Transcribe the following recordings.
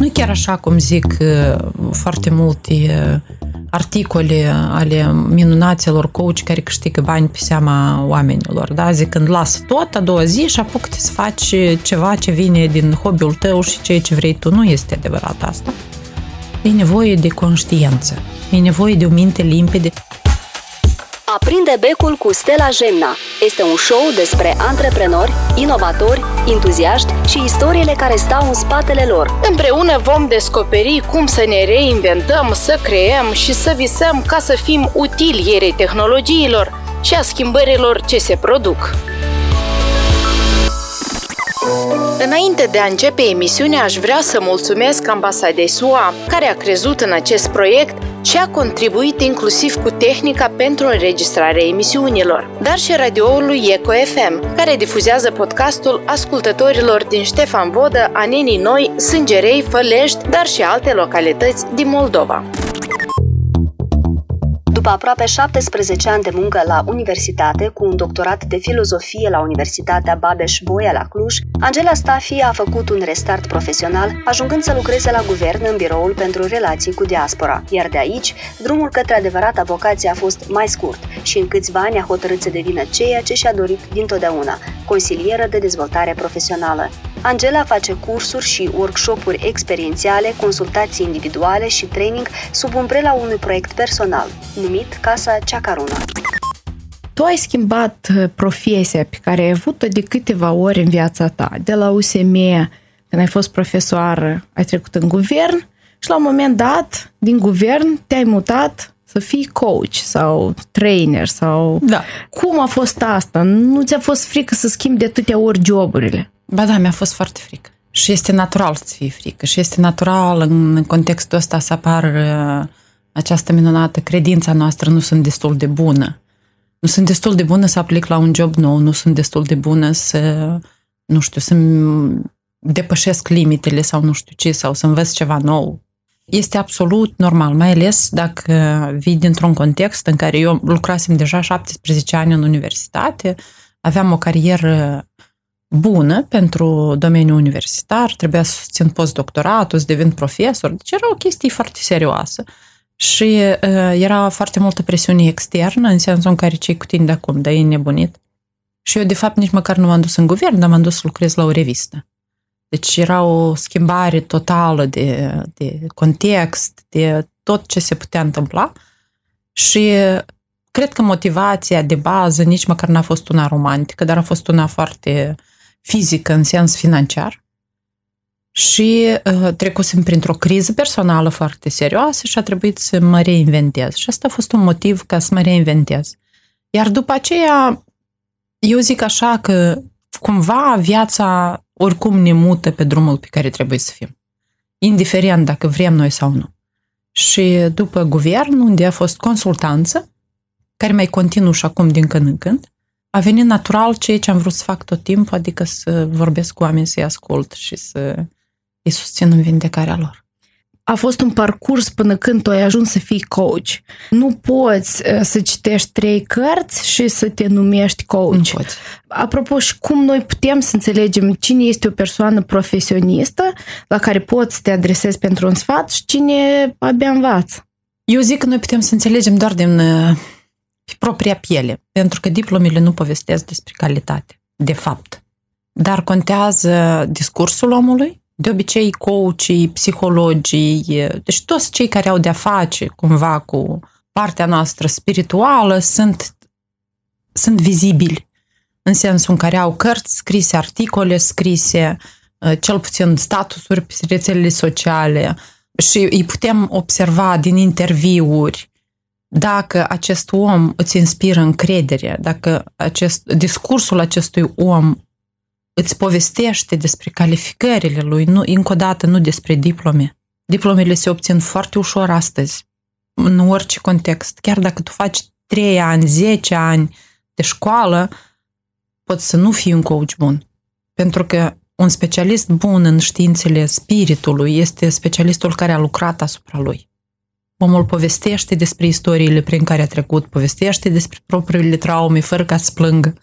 Nu chiar așa cum zic uh, foarte multe uh, articole ale minunaților coach care câștigă bani pe seama oamenilor. Da? Zic, când lasă tot a doua zi și apucă să faci ceva ce vine din hobby-ul tău și ceea ce vrei tu. Nu este adevărat asta. E nevoie de conștiință. E nevoie de o minte limpede. Aprinde becul cu Stella Gemna. Este un show despre antreprenori, inovatori, entuziaști și istoriile care stau în spatele lor. Împreună vom descoperi cum să ne reinventăm, să creăm și să visăm ca să fim utili ierei tehnologiilor și a schimbărilor ce se produc. Înainte de a începe emisiunea, aș vrea să mulțumesc ambasadei SUA, care a crezut în acest proiect și a contribuit inclusiv cu tehnica pentru înregistrarea emisiunilor, dar și radioului Eco FM, care difuzează podcastul ascultătorilor din Ștefan Vodă, Anenii Noi, Sângerei, Fălești, dar și alte localități din Moldova. După aproape 17 ani de muncă la universitate, cu un doctorat de filozofie la Universitatea Babeș-Bolyai la Cluj, Angela Stafi a făcut un restart profesional, ajungând să lucreze la guvern în biroul pentru relații cu diaspora. Iar de aici, drumul către adevărata vocație a fost mai scurt și în câțiva ani a hotărât să devină ceea ce și-a dorit dintotdeauna, consilieră de dezvoltare profesională. Angela face cursuri și workshopuri experiențiale, consultații individuale și training sub umbrela unui proiect personal, numit Casa Ceacaruna. Tu ai schimbat uh, profesia pe care ai avut-o de câteva ori în viața ta, de la USM, când ai fost profesoară, ai trecut în guvern și la un moment dat, din guvern, te-ai mutat să fii coach sau trainer sau... Da. Cum a fost asta? Nu ți-a fost frică să schimbi de atâtea ori joburile? Ba da, mi-a fost foarte frică. Și este natural să fie frică. Și este natural în contextul ăsta să apară această minunată credința noastră nu sunt destul de bună. Nu sunt destul de bună să aplic la un job nou, nu sunt destul de bună să, nu știu, să depășesc limitele sau nu știu ce, sau să învăț ceva nou. Este absolut normal, mai ales dacă vii dintr-un context în care eu lucrasem deja 17 ani în universitate, aveam o carieră bună pentru domeniul universitar, trebuia să susțin postdoctoratul, să devin profesor, deci era o chestie foarte serioasă. Și uh, era foarte multă presiune externă, în sensul în care cei cu tine de acum, dar e nebunit. Și eu, de fapt, nici măcar nu m-am dus în guvern, dar m-am dus să lucrez la o revistă. Deci era o schimbare totală de, de context, de tot ce se putea întâmpla. Și cred că motivația de bază nici măcar n-a fost una romantică, dar a fost una foarte fizică în sens financiar și uh, trecusem printr-o criză personală foarte serioasă și a trebuit să mă reinventez. Și asta a fost un motiv ca să mă reinventez. Iar după aceea, eu zic așa că cumva viața oricum ne mută pe drumul pe care trebuie să fim. Indiferent dacă vrem noi sau nu. Și după guvern, unde a fost consultanță, care mai continuă și acum din când în când, a venit natural ceea ce am vrut să fac tot timpul, adică să vorbesc cu oameni, să-i ascult și să îi susțin în vindecarea lor. A fost un parcurs până când tu ai ajuns să fii coach. Nu poți uh, să citești trei cărți și să te numești coach. Nu poți. Apropo, și cum noi putem să înțelegem cine este o persoană profesionistă la care poți să te adresezi pentru un sfat și cine abia învață? Eu zic că noi putem să înțelegem doar din uh, propria piele, pentru că diplomele nu povestesc despre calitate, de fapt. Dar contează discursul omului, de obicei coachii, psihologii, deci toți cei care au de-a face cumva cu partea noastră spirituală sunt, sunt vizibili în sensul în care au cărți scrise, articole scrise, uh, cel puțin statusuri pe rețelele sociale și îi putem observa din interviuri dacă acest om îți inspiră încredere, dacă acest, discursul acestui om îți povestește despre calificările lui, nu, încă o dată nu despre diplome. Diplomele se obțin foarte ușor astăzi, în orice context. Chiar dacă tu faci 3 ani, 10 ani de școală, poți să nu fii un coach bun. Pentru că un specialist bun în științele spiritului este specialistul care a lucrat asupra lui. Omul povestește despre istoriile prin care a trecut, povestește despre propriile traume fără ca să plângă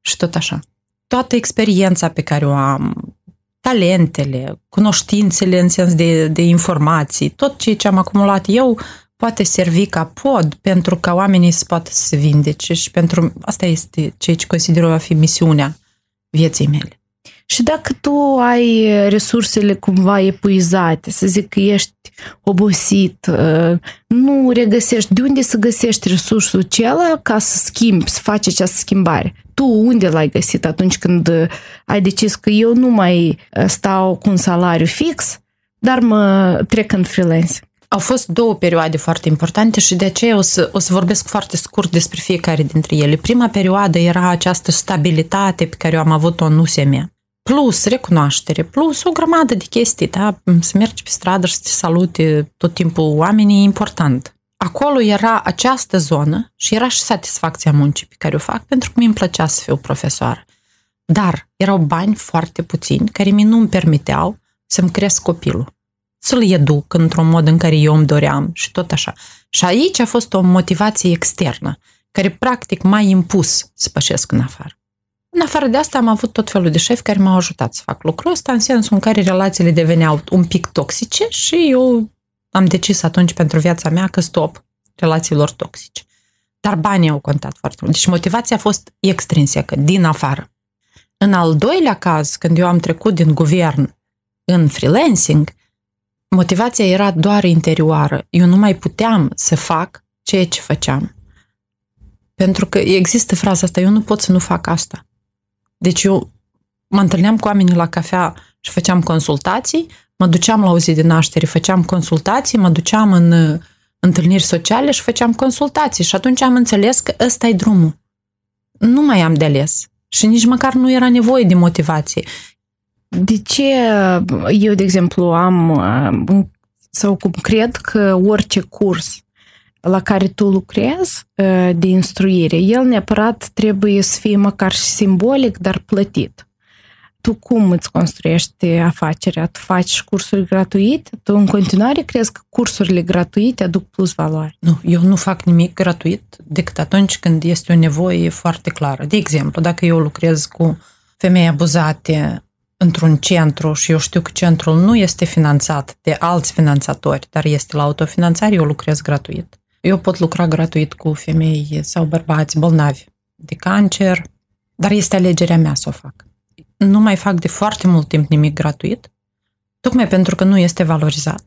și tot așa toată experiența pe care o am, talentele, cunoștințele în sens de, de informații, tot ceea ce am acumulat eu poate servi ca pod pentru ca oamenii să poată să se vindece și pentru asta este ceea ce consider a fi misiunea vieții mele. Și dacă tu ai resursele cumva epuizate, să zic că ești obosit, uh, nu regăsești, de unde să găsești resursul acela ca să schimbi, să faci această schimbare? Tu unde l-ai găsit atunci când ai decis că eu nu mai uh, stau cu un salariu fix, dar mă trec în freelance? Au fost două perioade foarte importante și de aceea o să, o să vorbesc foarte scurt despre fiecare dintre ele. Prima perioadă era această stabilitate pe care eu am avut-o în USM plus recunoaștere, plus o grămadă de chestii, da? Să mergi pe stradă și să te salute tot timpul oamenii e important. Acolo era această zonă și era și satisfacția muncii pe care o fac pentru că mi-mi plăcea să fiu profesoară. Dar erau bani foarte puțini care mi nu îmi permiteau să-mi cresc copilul, să-l educ într-un mod în care eu îmi doream și tot așa. Și aici a fost o motivație externă, care practic m-a impus să pășesc în afară. În afară de asta am avut tot felul de șefi care m-au ajutat să fac lucrul ăsta, în sensul în care relațiile deveneau un pic toxice și eu am decis atunci pentru viața mea că stop relațiilor toxice. Dar banii au contat foarte mult. Deci motivația a fost extrinsecă, din afară. În al doilea caz, când eu am trecut din guvern în freelancing, motivația era doar interioară. Eu nu mai puteam să fac ceea ce făceam. Pentru că există fraza asta, eu nu pot să nu fac asta. Deci eu mă întâlneam cu oamenii la cafea și făceam consultații, mă duceam la o zi de naștere, făceam consultații, mă duceam în uh, întâlniri sociale și făceam consultații. Și atunci am înțeles că ăsta e drumul. Nu mai am de ales. Și nici măcar nu era nevoie de motivație. De ce eu, de exemplu, am uh, sau cum cred că orice curs la care tu lucrezi de instruire, el neapărat trebuie să fie măcar și simbolic, dar plătit. Tu cum îți construiești afacerea? Tu faci cursuri gratuite? Tu în continuare crezi că cursurile gratuite aduc plus valoare? Nu, eu nu fac nimic gratuit decât atunci când este o nevoie foarte clară. De exemplu, dacă eu lucrez cu femei abuzate într-un centru și eu știu că centrul nu este finanțat de alți finanțatori, dar este la autofinanțare, eu lucrez gratuit. Eu pot lucra gratuit cu femei sau bărbați bolnavi de cancer, dar este alegerea mea să o fac. Nu mai fac de foarte mult timp nimic gratuit, tocmai pentru că nu este valorizat.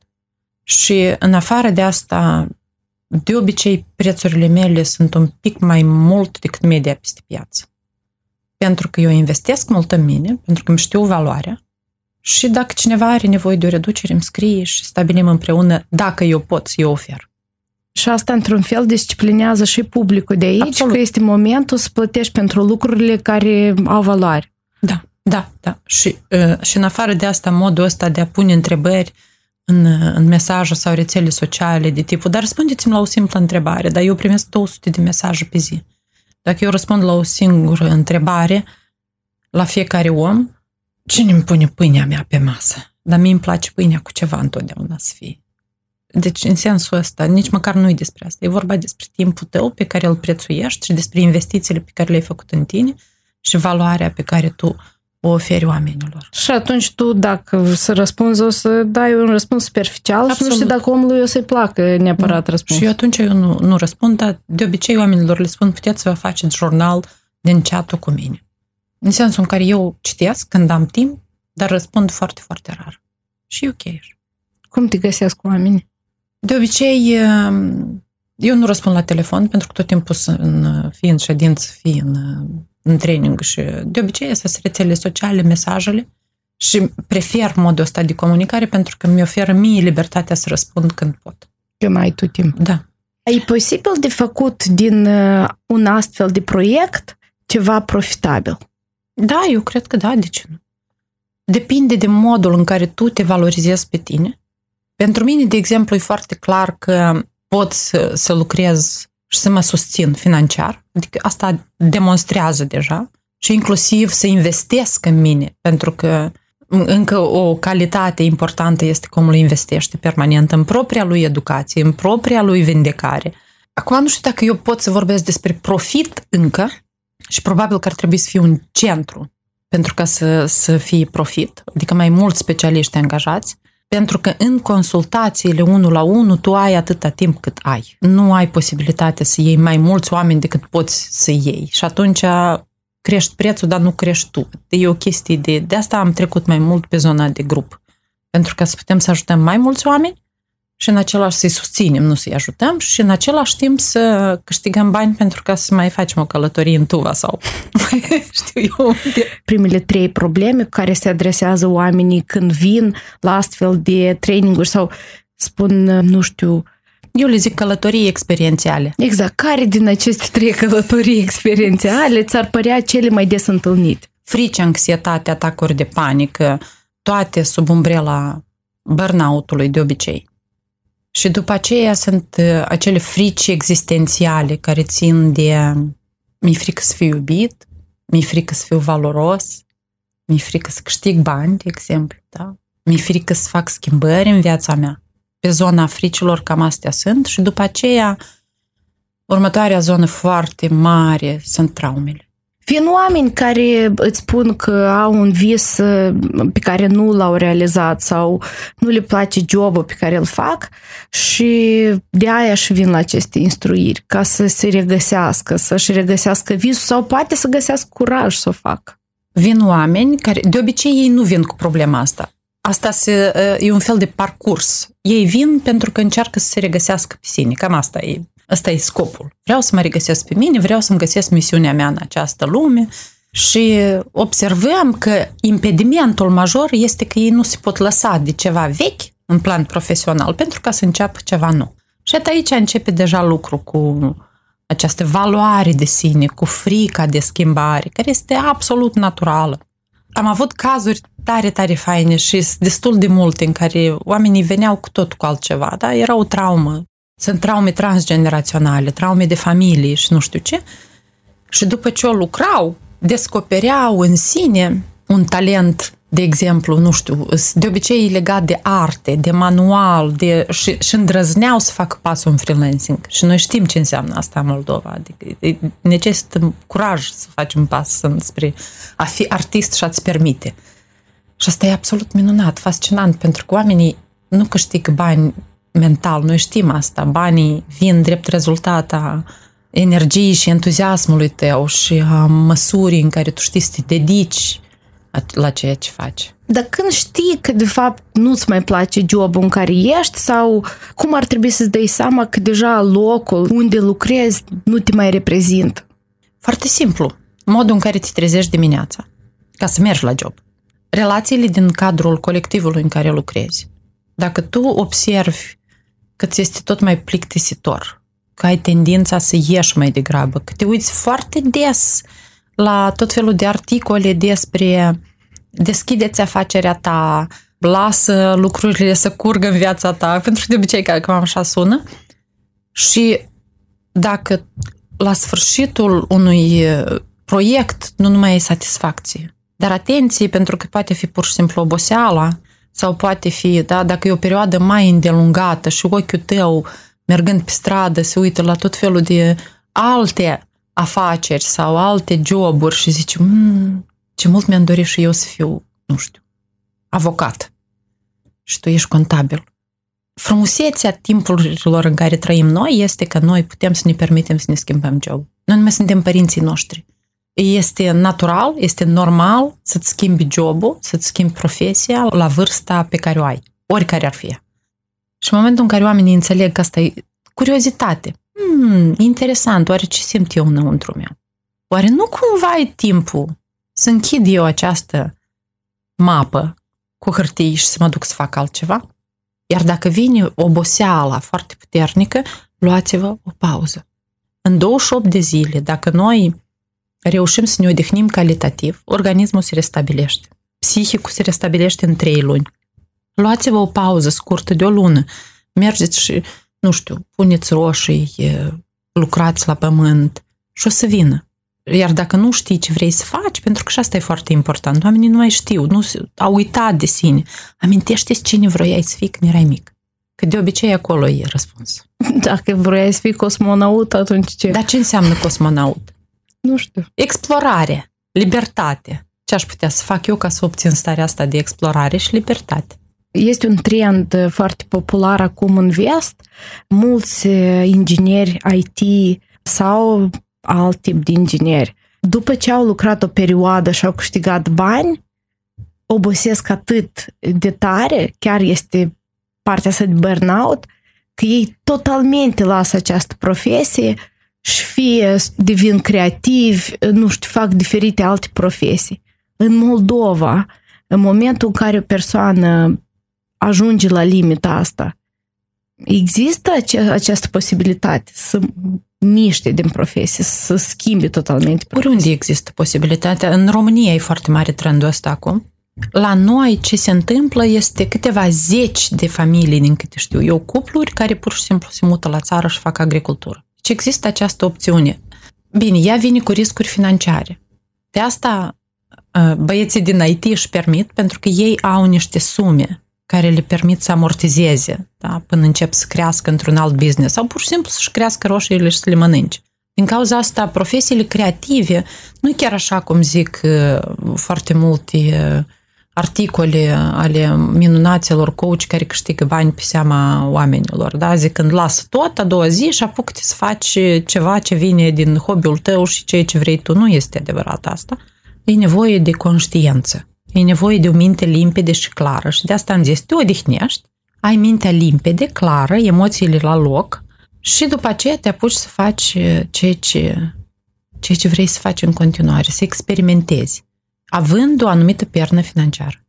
Și în afară de asta, de obicei, prețurile mele sunt un pic mai mult decât media peste piață. Pentru că eu investesc mult în mine, pentru că îmi știu valoarea și dacă cineva are nevoie de o reducere, îmi scrie și stabilim împreună dacă eu pot să eu ofer. Și asta, într-un fel, disciplinează și publicul de aici, Absolut. că este momentul să plătești pentru lucrurile care au valoare. Da, da, da. Și, uh, și în afară de asta, modul ăsta de a pune întrebări în, în mesaje sau rețele sociale de tipul, dar răspundeți-mi la o simplă întrebare, dar eu primesc 200 de mesaje pe zi. Dacă eu răspund la o singură întrebare la fiecare om, cine îmi pune pâinea mea pe masă? Dar mie îmi place pâinea cu ceva întotdeauna să fie. Deci, în sensul ăsta, nici măcar nu e despre asta. E vorba despre timpul tău pe care îl prețuiești și despre investițiile pe care le-ai făcut în tine și valoarea pe care tu o oferi oamenilor. Și atunci tu, dacă să răspunzi, o să dai un răspuns superficial Absolut. și nu știi dacă omului o să-i placă neapărat nu. răspunsul. Și eu atunci eu nu, nu răspund, dar de obicei oamenilor le spun, puteți să vă faceți jurnal din chat cu mine. În sensul în care eu citesc când am timp, dar răspund foarte, foarte rar. Și e ok. Cum te găsesc cu oamenii? De obicei, ehm, eu nu răspund la telefon pentru că tot timpul sunt, fie în ședință, fie în, în training și de obicei sunt rețele sociale, mesajele și prefer modul ăsta de comunicare pentru că mi oferă mie libertatea să răspund când pot. Când ai tu timp. Da. E posibil de făcut din uh, un astfel de proiect ceva profitabil? Da, eu cred că da, de ce nu? Depinde de modul în care tu te valorizezi pe tine pentru mine, de exemplu, e foarte clar că pot să, să lucrez și să mă susțin financiar, adică asta demonstrează deja, și inclusiv să investesc în mine, pentru că încă o calitate importantă este cum îl investește permanent în propria lui educație, în propria lui vindecare. Acum nu știu dacă eu pot să vorbesc despre profit încă și probabil că ar trebui să fie un centru pentru ca să, să fie profit, adică mai mulți specialiști angajați, pentru că în consultațiile unul la unul tu ai atâta timp cât ai. Nu ai posibilitatea să iei mai mulți oameni decât poți să iei. Și atunci crești prețul, dar nu crești tu. E o chestie de... De asta am trecut mai mult pe zona de grup. Pentru ca să putem să ajutăm mai mulți oameni și în același să-i susținem, nu să-i ajutăm și în același timp să câștigăm bani pentru ca să mai facem o călătorie în Tuva sau știu eu unde. Primele trei probleme cu care se adresează oamenii când vin la astfel de traininguri sau spun, nu știu, eu le zic călătorii experiențiale. Exact. Care din aceste trei călătorii experiențiale ți-ar părea cele mai des întâlnite? Frici, anxietate, atacuri de panică, toate sub umbrela burnout-ului de obicei. Și după aceea sunt uh, acele frici existențiale care țin de mi-e frică să fiu iubit, mi-e frică să fiu valoros, mi-e frică să câștig bani, de exemplu, da? mi-e frică să fac schimbări în viața mea. Pe zona fricilor cam astea sunt și după aceea următoarea zonă foarte mare sunt traumele. Vin oameni care îți spun că au un vis uh, pe care nu l-au realizat sau nu le place jobul pe care îl fac și de aia și vin la aceste instruiri, ca să se regăsească, să-și regăsească visul sau poate să găsească curaj să o facă. Vin oameni care, de obicei, ei nu vin cu problema asta. Asta se, uh, e un fel de parcurs. Ei vin pentru că încearcă să se regăsească pe sine. Cam asta e Ăsta e scopul. Vreau să mă regăsesc pe mine, vreau să-mi găsesc misiunea mea în această lume și observăm că impedimentul major este că ei nu se pot lăsa de ceva vechi în plan profesional pentru ca să înceapă ceva nou. Și aici începe deja lucru cu această valoare de sine, cu frica de schimbare, care este absolut naturală. Am avut cazuri tare, tare faine și destul de multe în care oamenii veneau cu tot cu altceva, da? Era o traumă sunt traume transgeneraționale, traume de familie și nu știu ce. Și după ce o lucrau, descopereau în sine un talent, de exemplu, nu știu, de obicei legat de arte, de manual, de, și, și îndrăzneau să facă pasul în freelancing. Și noi știm ce înseamnă asta în Moldova. Adică necesită curaj să faci un pas spre a fi artist și a-ți permite. Și asta e absolut minunat, fascinant, pentru că oamenii nu câștigă bani mental. Noi știm asta. Banii vin drept rezultat a energiei și entuziasmului tău și a măsurii în care tu știi să te dedici la ceea ce faci. Dar când știi că de fapt nu-ți mai place jobul în care ești sau cum ar trebui să-ți dai seama că deja locul unde lucrezi nu te mai reprezintă? Foarte simplu. Modul în care te trezești dimineața ca să mergi la job. Relațiile din cadrul colectivului în care lucrezi. Dacă tu observi că ți este tot mai plictisitor, că ai tendința să ieși mai degrabă, că te uiți foarte des la tot felul de articole despre deschideți afacerea ta, lasă lucrurile să curgă în viața ta, pentru că de obicei cam așa sună. Și dacă la sfârșitul unui proiect nu numai ai satisfacție, dar atenție, pentru că poate fi pur și simplu oboseala, sau poate fi, da, dacă e o perioadă mai îndelungată și ochiul tău, mergând pe stradă, se uită la tot felul de alte afaceri sau alte joburi și zice, mmm, ce mult mi-am dorit și eu să fiu, nu știu, avocat. Și tu ești contabil. Frumusețea timpurilor în care trăim noi este că noi putem să ne permitem să ne schimbăm job. Noi nu mai suntem părinții noștri este natural, este normal să-ți schimbi jobul, să-ți schimbi profesia la vârsta pe care o ai, oricare ar fi. Și în momentul în care oamenii înțeleg că asta e curiozitate, hmm, interesant, oare ce simt eu înăuntru meu? Oare nu cumva e timpul să închid eu această mapă cu hârtii și să mă duc să fac altceva? Iar dacă vine oboseala foarte puternică, luați-vă o pauză. În 28 de zile, dacă noi reușim să ne odihnim calitativ, organismul se restabilește. Psihicul se restabilește în trei luni. Luați-vă o pauză scurtă de o lună. Mergeți și, nu știu, puneți roșii, lucrați la pământ și o să vină. Iar dacă nu știi ce vrei să faci, pentru că și asta e foarte important, oamenii nu mai știu, nu au uitat de sine. Amintește-ți cine vroiai să fii când erai mic. Că de obicei acolo e răspuns. Dacă vroiai să fii cosmonaut, atunci ce? Dar ce înseamnă cosmonaut? Nu știu. Explorare, libertate. Ce aș putea să fac eu ca să obțin starea asta de explorare și libertate? Este un trend foarte popular acum în vest. Mulți ingineri IT sau alt tip de ingineri, după ce au lucrat o perioadă și au câștigat bani, obosesc atât de tare, chiar este partea asta de burnout, că ei totalmente lasă această profesie și fie devin creativi, nu știu, fac diferite alte profesii. În Moldova, în momentul în care o persoană ajunge la limita asta, există ace- această posibilitate să miște din profesie, să schimbe totalmente profesie. Oriunde există posibilitatea. În România e foarte mare trendul ăsta acum. La noi ce se întâmplă este câteva zeci de familii, din câte știu eu, cupluri care pur și simplu se mută la țară și fac agricultură. Deci există această opțiune. Bine, ea vine cu riscuri financiare. De asta ă, băieții din IT își permit, pentru că ei au niște sume care le permit să amortizeze da, până încep să crească într-un alt business sau pur și simplu să-și crească roșiile și să le mănânci. Din cauza asta, profesiile creative, nu chiar așa cum zic ă, foarte multe articole ale minunaților coach care câștigă bani pe seama oamenilor, da? Zicând, lasă tot a doua zi și apucă să faci ceva ce vine din hobby-ul tău și ceea ce vrei tu. Nu este adevărat asta. E nevoie de conștiență. E nevoie de o minte limpede și clară și de asta am zis, te odihnești, ai mintea limpede, clară, emoțiile la loc și după aceea te apuci să faci ceea ce, ceea ce vrei să faci în continuare, să experimentezi având o anumită pernă financiară.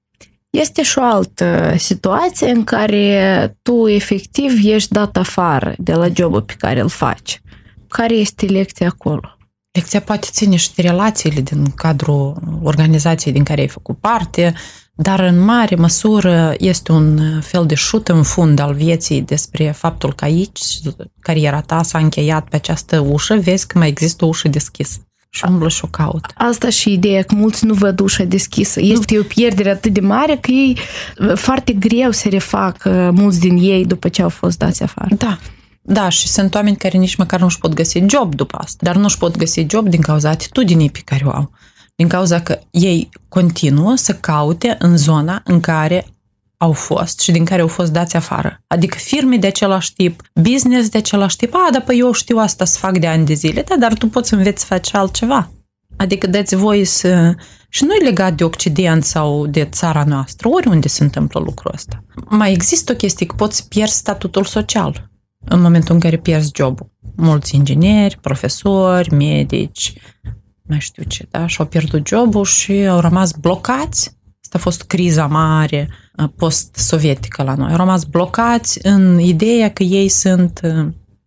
Este și o altă situație în care tu efectiv ești dat afară de la jobul pe care îl faci. Care este lecția acolo? Lecția poate ține și de relațiile din cadrul organizației din care ai făcut parte, dar în mare măsură este un fel de șut în fund al vieții despre faptul că aici cariera ta s-a încheiat pe această ușă, vezi că mai există o ușă deschisă și umblă și o caut. Asta și ideea că mulți nu văd ușa deschisă. Este o pierdere atât de mare că ei foarte greu se refac mulți din ei după ce au fost dați afară. Da. Da, și sunt oameni care nici măcar nu-și pot găsi job după asta. Dar nu-și pot găsi job din cauza atitudinii pe care o au. Din cauza că ei continuă să caute în zona în care au fost și din care au fost dați afară. Adică firme de același tip, business de același tip. A, dar păi eu știu asta să fac de ani de zile, da, dar tu poți să înveți să faci altceva. Adică dați voi să... Și nu e legat de Occident sau de țara noastră, oriunde se întâmplă lucrul ăsta. Mai există o chestie că poți pierzi statutul social în momentul în care pierzi jobul. Mulți ingineri, profesori, medici, mai știu ce, da, și-au pierdut jobul și au rămas blocați. Asta a fost criza mare, post-sovietică la noi. Au rămas blocați în ideea că ei sunt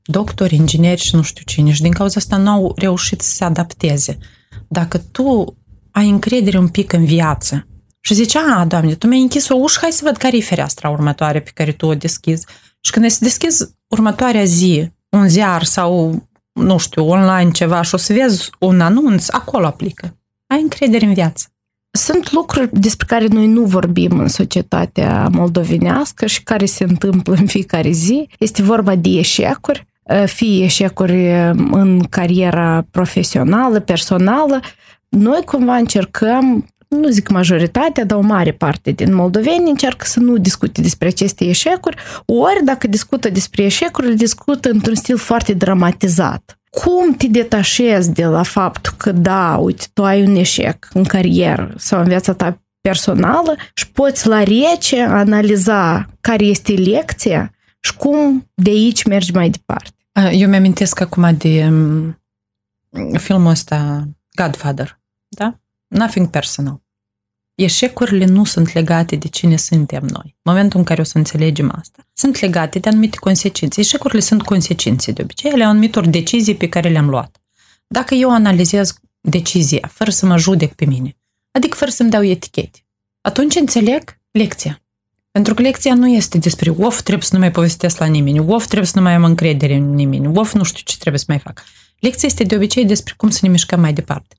doctori, ingineri și nu știu cine și din cauza asta nu au reușit să se adapteze. Dacă tu ai încredere un pic în viață și zici, a, doamne, tu mi-ai închis o ușă, hai să văd care e fereastra următoare pe care tu o deschizi. Și când ai să deschizi următoarea zi un ziar sau, nu știu, online ceva și o să vezi un anunț, acolo aplică. Ai încredere în viață. Sunt lucruri despre care noi nu vorbim în societatea moldovenească și care se întâmplă în fiecare zi. Este vorba de eșecuri, fie eșecuri în cariera profesională, personală. Noi cumva încercăm nu zic majoritatea, dar o mare parte din moldoveni încearcă să nu discute despre aceste eșecuri, ori dacă discută despre eșecuri, le discută într-un stil foarte dramatizat cum te detașezi de la faptul că da, uite, tu ai un eșec în carieră sau în viața ta personală și poți la rece analiza care este lecția și cum de aici mergi mai departe. Eu mi-amintesc acum de um, filmul ăsta Godfather, da? Nothing personal. Eșecurile nu sunt legate de cine suntem noi. În momentul în care o să înțelegem asta, sunt legate de anumite consecințe. Eșecurile sunt consecințe de obicei ale anumitor decizii pe care le-am luat. Dacă eu analizez decizia fără să mă judec pe mine, adică fără să-mi dau etichete, atunci înțeleg lecția. Pentru că lecția nu este despre of, trebuie să nu mai povestesc la nimeni, of, trebuie să nu mai am încredere în nimeni, of, nu știu ce trebuie să mai fac. Lecția este de obicei despre cum să ne mișcăm mai departe.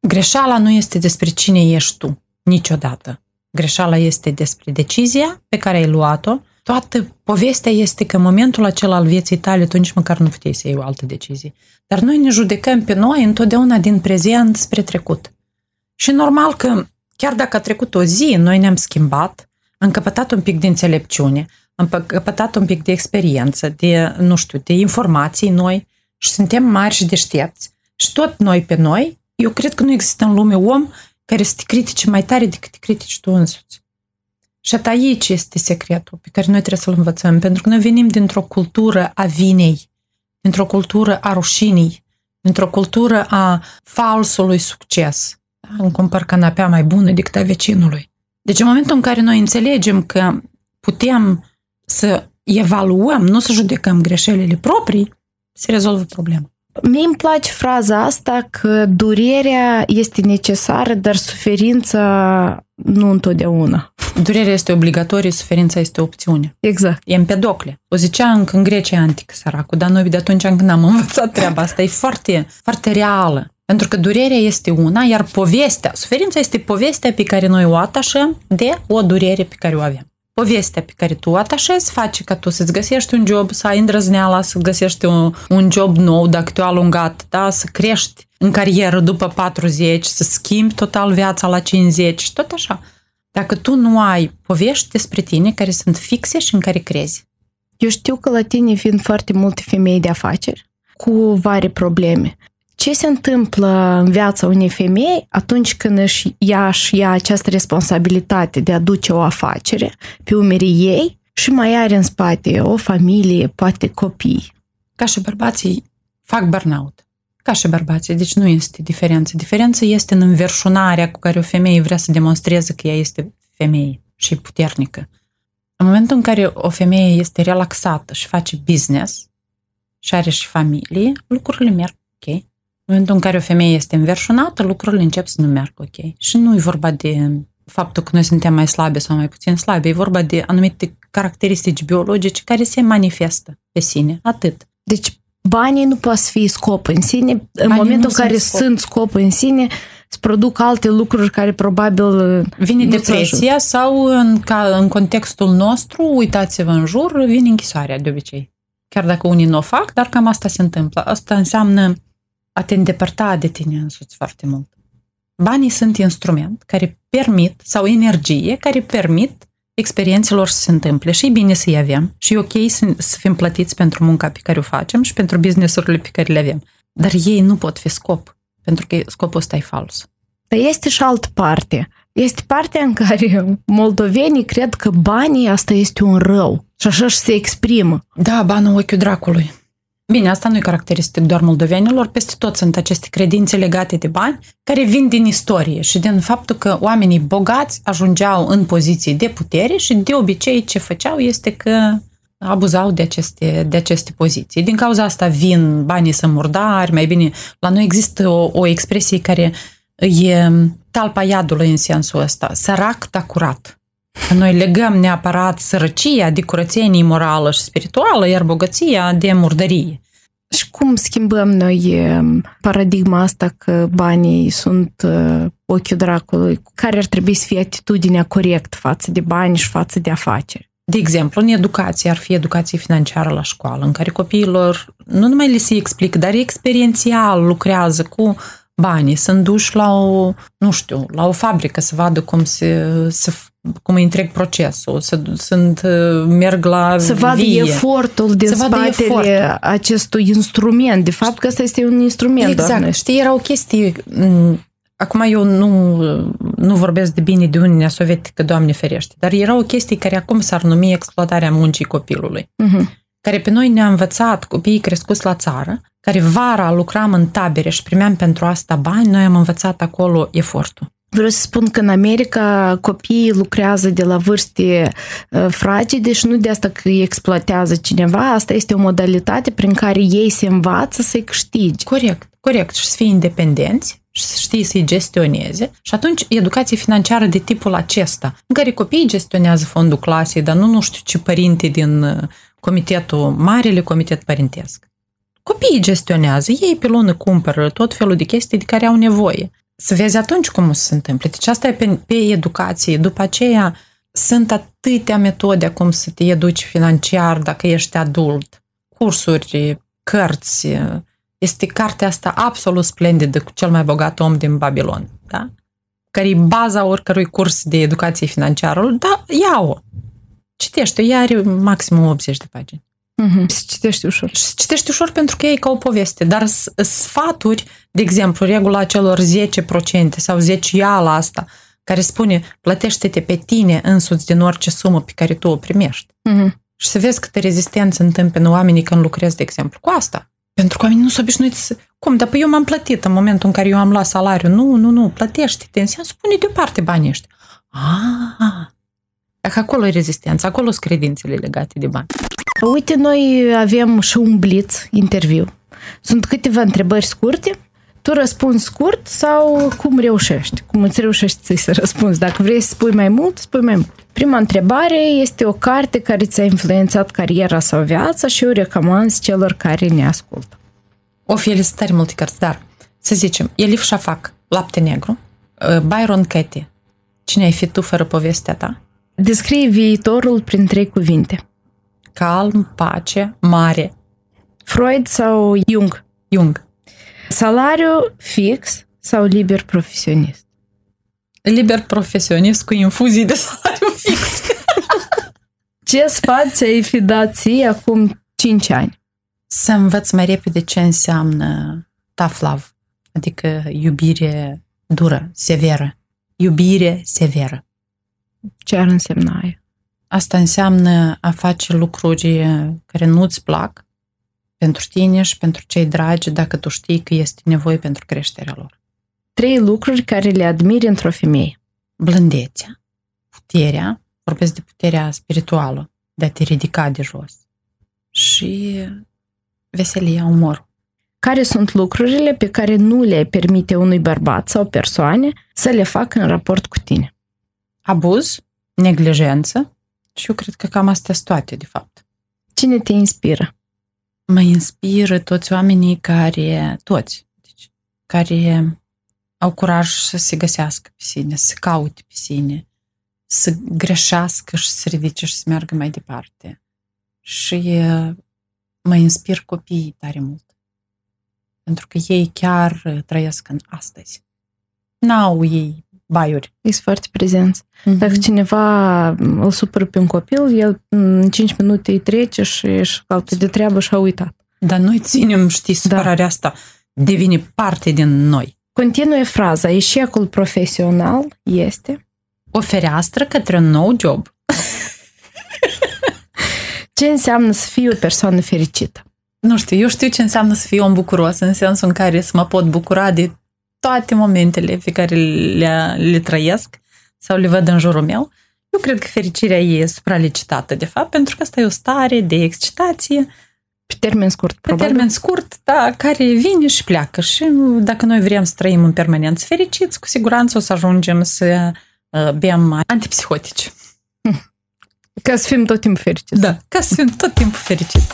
Greșeala nu este despre cine ești tu, niciodată. Greșeala este despre decizia pe care ai luat-o. Toată povestea este că în momentul acela al vieții tale tu nici măcar nu puteai să iei o altă decizie. Dar noi ne judecăm pe noi întotdeauna din prezent spre trecut. Și normal că chiar dacă a trecut o zi, noi ne-am schimbat, am căpătat un pic de înțelepciune, am căpătat un pic de experiență, de, nu știu, de informații noi și suntem mari și deștepți. Și tot noi pe noi, eu cred că nu există în lume om care să te critice mai tare decât te critici tu însuți. Și atât aici este secretul pe care noi trebuie să-l învățăm, pentru că noi venim dintr-o cultură a vinei, dintr-o cultură a rușinii, dintr-o cultură a falsului succes. Da? Îmi cumpăr canapea mai bună decât a vecinului. Deci în momentul în care noi înțelegem că putem să evaluăm, nu să judecăm greșelile proprii, se rezolvă problema. Mie îmi place fraza asta că durerea este necesară, dar suferința nu întotdeauna. Durerea este obligatorie, suferința este o opțiune. Exact. E Empedocle. O zicea încă în Grecia antică, săracul, dar noi de atunci încă n-am învățat treaba asta. E foarte, foarte reală. Pentru că durerea este una, iar povestea, suferința este povestea pe care noi o atașăm de o durere pe care o avem povestea pe care tu o atașezi face ca tu să-ți găsești un job, să ai îndrăzneala, să găsești un, un job nou dacă te-o alungat, da? să crești în carieră după 40, să schimbi total viața la 50 și tot așa. Dacă tu nu ai povești despre tine care sunt fixe și în care crezi. Eu știu că la tine vin foarte multe femei de afaceri cu vari probleme ce se întâmplă în viața unei femei atunci când își ia și ia această responsabilitate de a duce o afacere pe umerii ei și mai are în spate o familie, poate copii. Ca și bărbații fac burnout. Ca și bărbații, deci nu este diferență. Diferența este în înverșunarea cu care o femeie vrea să demonstreze că ea este femeie și puternică. În momentul în care o femeie este relaxată și face business și are și familie, lucrurile merg ok. În momentul în care o femeie este înverșunată, lucrurile încep să nu meargă ok. Și nu e vorba de faptul că noi suntem mai slabe sau mai puțin slabe, e vorba de anumite caracteristici biologice care se manifestă pe sine. Atât. Deci banii nu pot fi scop în sine. În banii momentul în care scop. sunt scop în sine, se produc alte lucruri care probabil Vine depresia sau în, ca, în contextul nostru, uitați-vă în jur, vine închisoarea de obicei. Chiar dacă unii nu o fac, dar cam asta se întâmplă. Asta înseamnă a te îndepărta de tine însuți foarte mult. Banii sunt instrument care permit, sau energie care permit experiențelor să se întâmple și e bine să-i avem și e ok să, să fim plătiți pentru munca pe care o facem și pentru businessurile pe care le avem. Dar ei nu pot fi scop, pentru că scopul ăsta e fals. Dar este și altă parte. Este partea în care moldovenii cred că banii asta este un rău și așa și se exprimă. Da, banul ochiul dracului. Bine, asta nu e caracteristic doar moldovenilor, peste tot sunt aceste credințe legate de bani care vin din istorie și din faptul că oamenii bogați ajungeau în poziții de putere și de obicei ce făceau este că abuzau de aceste, de aceste poziții. Din cauza asta vin banii să murdari, mai bine, la noi există o, o expresie care e talpa iadului în sensul ăsta, sărac, dar curat. Noi legăm neapărat sărăcia de curățenie morală și spirituală, iar bogăția de murdărie. Și cum schimbăm noi paradigma asta că banii sunt ochiul dracului? Care ar trebui să fie atitudinea corectă față de bani și față de afaceri? De exemplu, în educație ar fi educație financiară la școală, în care copiilor nu numai li se explică, dar experiențial lucrează cu banii, sunt duși la o, nu știu, la o fabrică să vadă cum se, se cum îi întreg procesul, să, sunt, merg la Să vadă vie. efortul din să spatele efort. acestui instrument. De fapt că ăsta este un instrument. Exact. Doamne. Știi, erau chestii... Acum eu nu, nu vorbesc de bine de Uniunea Sovietică, Doamne ferește, dar erau chestii care acum s-ar numi exploatarea muncii copilului. Uh-huh. Care pe noi ne-a învățat copiii crescuți la țară, care vara lucram în tabere și primeam pentru asta bani, noi am învățat acolo efortul. Vreau să spun că în America copiii lucrează de la vârste uh, fragede și nu de asta că îi exploatează cineva, asta este o modalitate prin care ei se învață să-i câștige. Corect, corect. Și să fie independenți și să știi să-i gestioneze. Și atunci educație financiară de tipul acesta, în care copiii gestionează fondul clasei, dar nu nu știu ce părinte din uh, comitetul, marele comitet părintesc. Copiii gestionează, ei pe lună cumpără tot felul de chestii de care au nevoie să vezi atunci cum o să se întâmple. Deci asta e pe, pe educație. După aceea sunt atâtea metode cum să te educi financiar dacă ești adult. Cursuri, cărți. Este cartea asta absolut splendidă cu cel mai bogat om din Babilon. Da? care e baza oricărui curs de educație financiară, da, ia-o. Citește, ea are maximum 80 de pagini. Mm-hmm. Se citește ușor. Și se citește ușor pentru că e ca o poveste, dar sfaturi, de exemplu, regula celor 10% sau 10 ia la asta, care spune plătește-te pe tine însuți din orice sumă pe care tu o primești. Mm-hmm. Și să vezi câte rezistență întâmpină oamenii când lucrez, de exemplu, cu asta. Pentru că oamenii nu s-au obișnuit să... Cum? Dar păi eu m-am plătit în momentul în care eu am luat salariu. Nu, nu, nu, plătește-te. Înseamnă spune deoparte banii ăștia. Ah, dacă acolo e rezistență, acolo sunt credințele legate de bani. Uite, noi avem și un blitz interviu. Sunt câteva întrebări scurte. Tu răspunzi scurt sau cum reușești? Cum îți reușești să răspunzi? Dacă vrei să spui mai mult, spui mai mult. Prima întrebare este o carte care ți-a influențat cariera sau viața și o recomanzi celor care ne ascultă. O felicitări multe cărți, dar să zicem, Elif Șafac, Lapte Negru, Byron Katie, Cine ai fi tu fără povestea ta? Descrie viitorul prin trei cuvinte. Calm, pace, mare. Freud sau Jung? Jung. Salariu fix sau liber profesionist? Liber profesionist cu infuzii de salariu fix. Ce sfat ți-ai fi dat ție acum 5 ani? Să învăț mai repede ce înseamnă tough love, adică iubire dură, severă. Iubire severă. Ce ar însemna aia? Asta înseamnă a face lucruri care nu-ți plac pentru tine și pentru cei dragi dacă tu știi că este nevoie pentru creșterea lor. Trei lucruri care le admiri într-o femeie. Blândețea, puterea, vorbesc de puterea spirituală, de a te ridica de jos și veselia, umorul. Care sunt lucrurile pe care nu le permite unui bărbat sau persoane să le facă în raport cu tine? Abuz, neglijență și eu cred că cam astea sunt toate, de fapt. Cine te inspiră? Mă inspiră toți oamenii care, toți, deci, care au curaj să se găsească pe sine, să caute pe sine, să greșească și să se ridice și să meargă mai departe. Și mă inspir copiii tare mult. Pentru că ei chiar trăiesc în astăzi. N-au ei baiuri. Ești foarte prezenți. Mm-hmm. Dacă cineva îl supără pe un copil, el în 5 minute îi trece și își caută de treabă și a uitat. Dar noi ținem, știi, supărarea da. asta devine parte din noi. Continuă fraza, eșecul profesional este? O fereastră către un nou job. ce înseamnă să fii o persoană fericită? Nu știu, eu știu ce înseamnă să fiu om bucuros, în sensul în care să mă pot bucura de toate momentele pe care le, le trăiesc sau le văd în jurul meu. Eu cred că fericirea e supralicitată, de fapt, pentru că asta e o stare de excitație. Pe termen scurt, Pe probabil. termen scurt, da, care vine și pleacă. Și dacă noi vrem să trăim în permanență fericiți, cu siguranță o să ajungem să uh, bem antipsihotici. Ca să fim tot timpul fericiți. Da, ca să fim tot timpul fericiți.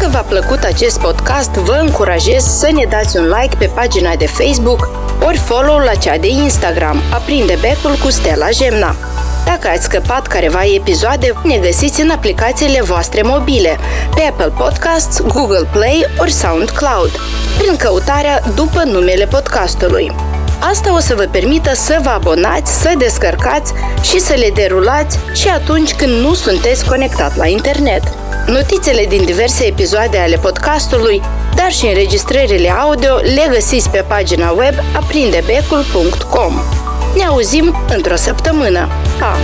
Dacă v-a plăcut acest podcast, vă încurajez să ne dați un like pe pagina de Facebook ori follow la cea de Instagram, aprinde becul cu Stella Gemna. Dacă ați scăpat careva episoade, ne găsiți în aplicațiile voastre mobile, pe Apple Podcasts, Google Play ori SoundCloud, prin căutarea după numele podcastului. Asta o să vă permită să vă abonați, să descărcați și să le derulați și atunci când nu sunteți conectat la internet. Notițele din diverse episoade ale podcastului, dar și înregistrările audio le găsiți pe pagina web aprindebecul.com. Ne auzim într-o săptămână. Pa!